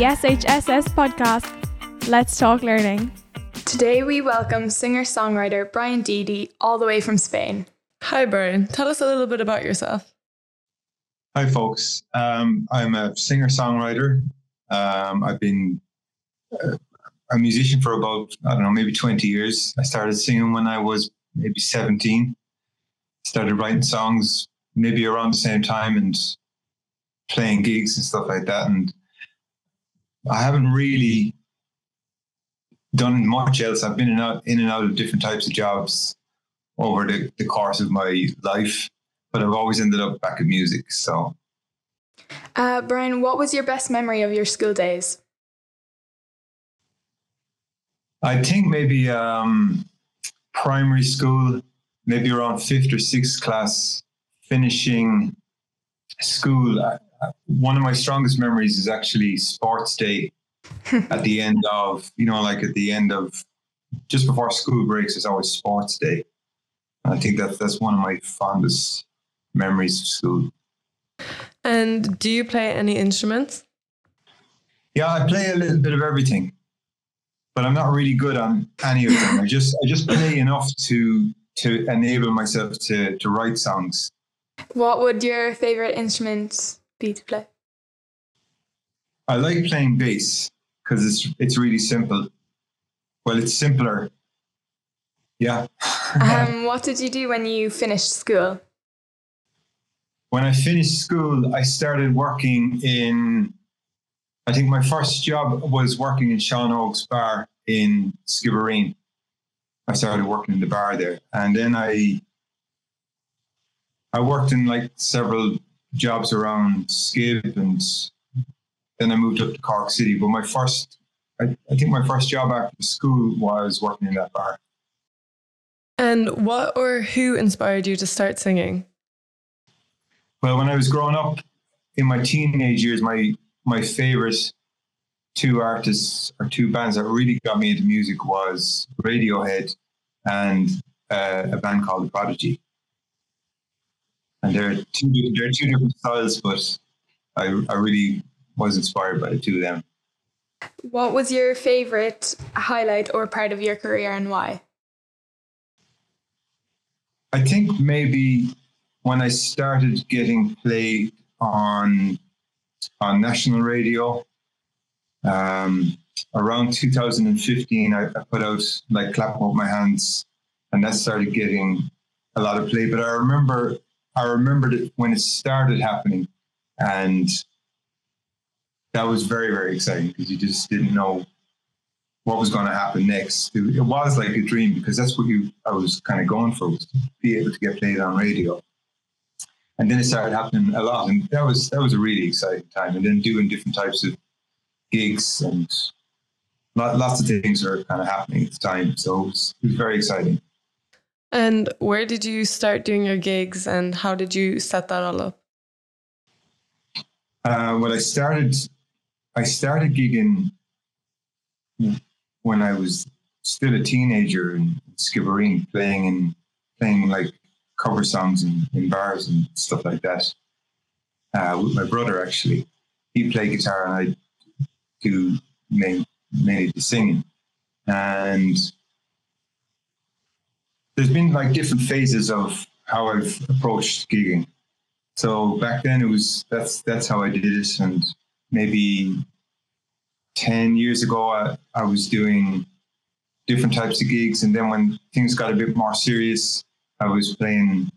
the SHSS podcast. Let's talk learning. Today we welcome singer songwriter Brian Deady all the way from Spain. Hi, Brian. Tell us a little bit about yourself. Hi, folks. Um, I'm a singer songwriter. Um, I've been uh, a musician for about, I don't know, maybe 20 years. I started singing when I was maybe 17. Started writing songs maybe around the same time and playing gigs and stuff like that. And I haven't really done much else. I've been in and out, in and out of different types of jobs over the, the course of my life, but I've always ended up back in music. So, uh, Brian, what was your best memory of your school days? I think maybe um, primary school, maybe around fifth or sixth class, finishing school. One of my strongest memories is actually sports day at the end of, you know, like at the end of just before school breaks, it's always sports day. And I think that that's one of my fondest memories of school. And do you play any instruments? Yeah, I play a little bit of everything, but I'm not really good on any of them. I just I just play enough to to enable myself to to write songs. What would your favorite instrument be to play? I like playing bass because it's it's really simple. Well, it's simpler. Yeah. um, what did you do when you finished school? When I finished school, I started working in. I think my first job was working in Sean Oakes Bar in Skibbereen. I started working in the bar there, and then I. I worked in like several jobs around Skib, and then I moved up to Cork City. But my first, I, I think my first job after school was working in that bar. And what or who inspired you to start singing? Well, when I was growing up in my teenage years, my my favorite two artists or two bands that really got me into music was Radiohead and uh, a band called The Prodigy. And they're two they're two different styles, but I I really was inspired by the two of them. What was your favorite highlight or part of your career and why? I think maybe when I started getting played on on national radio, um, around 2015, I, I put out like "Clap Up My Hands," and that started getting a lot of play. But I remember, I remembered it when it started happening, and that was very, very exciting because you just didn't know what was going to happen next. It, it, was like a dream because that's what you I was kind of going for was to be able to get played on radio. And then it started happening a lot, and that was that was a really exciting time. And then doing different types of gigs and lots of things were kind of happening at the time. So it was, it was very exciting. And where did you start doing your gigs, and how did you set that all up? Uh, well, I started I started gigging when I was still a teenager in Skibbereen, playing and playing like cover songs in, in bars and stuff like that. Uh, with my brother, actually, he played guitar and I do main, mainly the singing. And there's been like different phases of how I've approached gigging. So back then it was that's that's how I did it, and maybe 10 years ago, I, I was doing different types of gigs. And then when things got a bit more serious, I was playing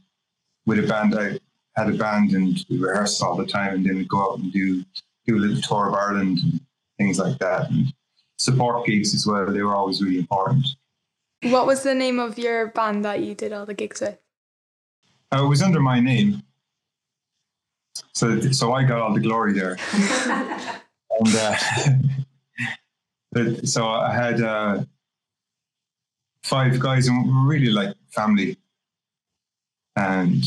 with a band. I had a band and we rehearsed all the time. And then we'd go out and do, do a little tour of Ireland and things like that. And support gigs as well. They were always really important. What was the name of your band that you did all the gigs with? Uh, it was under my name. So, so I got all the glory there. and uh, so I had uh, five guys, and we were really like family. And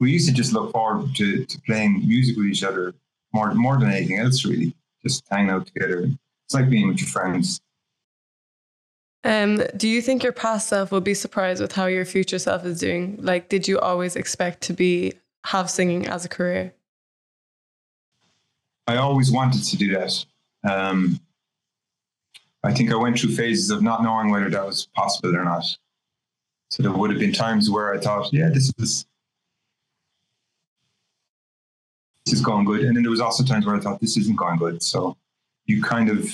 we used to just look forward to, to playing music with each other more more than anything else, really. Just hanging out together. It's like being with your friends. Um, do you think your past self will be surprised with how your future self is doing? Like, did you always expect to be have singing as a career? I always wanted to do that. Um, I think I went through phases of not knowing whether that was possible or not. So there would have been times where I thought, yeah, this is this is going good, and then there was also times where I thought this isn't going good. So you kind of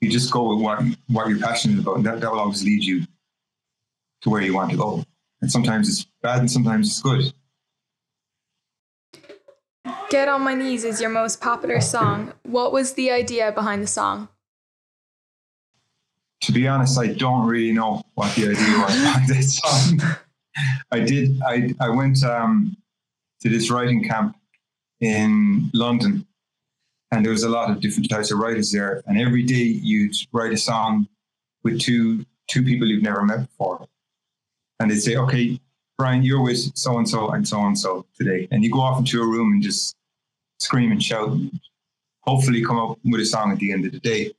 you just go with what what you're passionate about, and that, that will always lead you to where you want to go. And sometimes it's bad, and sometimes it's good. Get on My Knees is your most popular song. What was the idea behind the song? To be honest, I don't really know what the idea was behind that song. I did. I I went um, to this writing camp in London, and there was a lot of different types of writers there. And every day you'd write a song with two two people you've never met before, and they'd say, "Okay, Brian, you're with so and so and so and so today," and you go off into a room and just scream and shout, and hopefully come up with a song at the end of the day.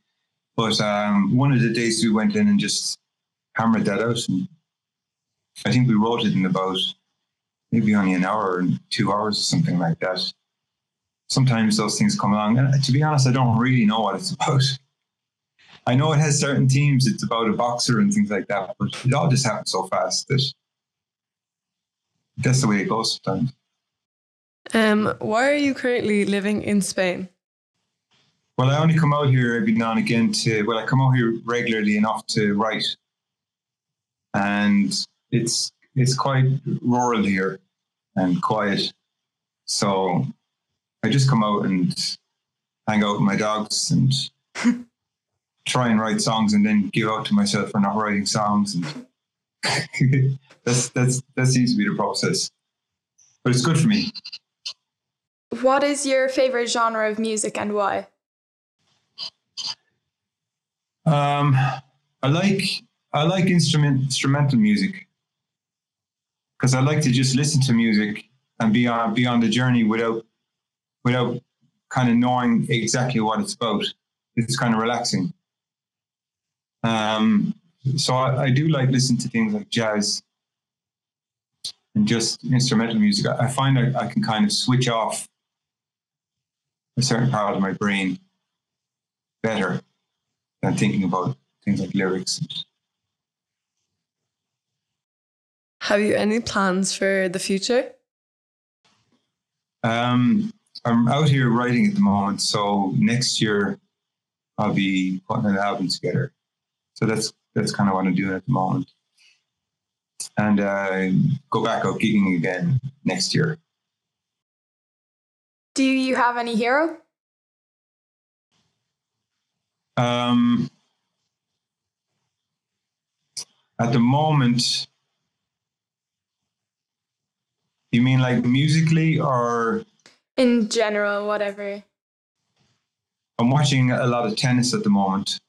But um, one of the days we went in and just hammered that out, and I think we wrote it in about maybe only an hour and two hours or something like that sometimes those things come along. And to be honest, I don't really know what it's about. I know it has certain themes. It's about a boxer and things like that, but it all just happens so fast that that's the way it goes sometimes. Um, why are you currently living in Spain? Well, I only come out here every now and again to, well, I come out here regularly enough to write. And it's it's quite rural here and quiet. So I just come out and hang out with my dogs and try and write songs and then give out to myself for not writing songs and that's that's that seems to be the process. But it's good for me. What is your favorite genre of music and why? Um, I like I like instrument instrumental music because I like to just listen to music and be on be on the journey without without kind of knowing exactly what it's about. It's kind of relaxing. Um, so I, I, do like listening to things like jazz and just instrumental music. I, I find I, I can kind of switch off a certain part of my brain better than thinking about things like lyrics. Have you any plans for the future? Um, I'm out here writing at the moment, so next year I'll be putting an album together. So that's that's kind of what I'm doing at the moment, and uh, go back out gigging again next year. Do you have any hero? Um, at the moment, you mean like musically or in general, whatever. I'm watching a lot of tennis at the moment.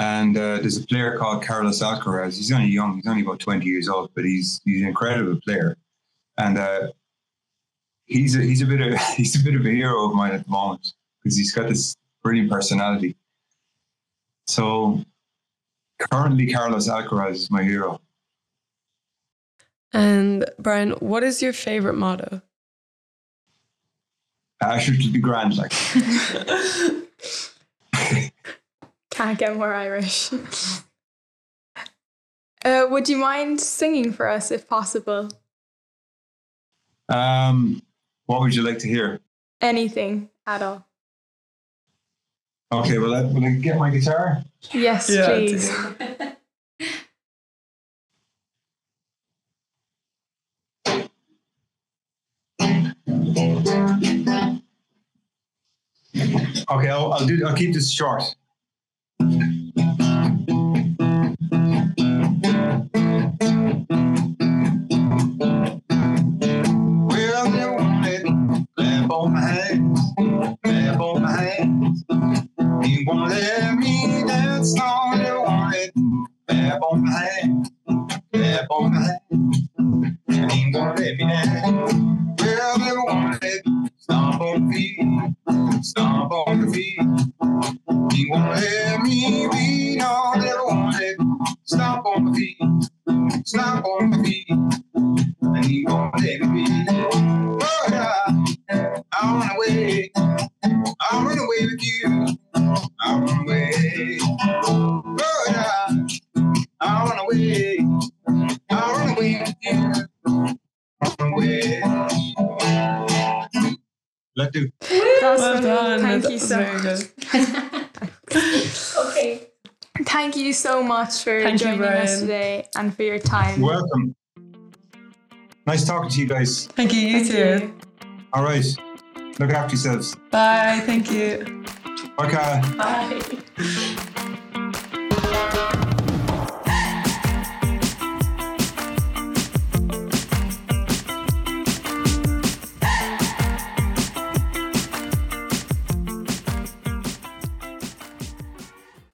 And uh, there's a player called Carlos Alcaraz. He's only young. He's only about 20 years old, but he's he's an incredible player. And uh, he's a, he's a bit of he's a bit of a hero of mine at the moment because he's got this brilliant personality. So currently, Carlos Alcaraz is my hero. And Brian, what is your favorite motto? I should be grand, like. Can't get more Irish. Uh, would you mind singing for us if possible? Um, what would you like to hear? Anything at all. Okay, well, will I get my guitar? Yes, yeah, please. Okay, I'll, I'll do. I'll keep this short. I run away I run away with you. I run away. Oh, yeah. I run away. I run away with you. Run away. Let do. That's Well done. Thank That you so much. good. Okay. Thank you so much for Thank you, joining us today and for your time. Welcome. Nice talking to you guys. Thank you. You Thank too. you. All right. Look after yourselves. Bye. Thank you. Okay. Bye.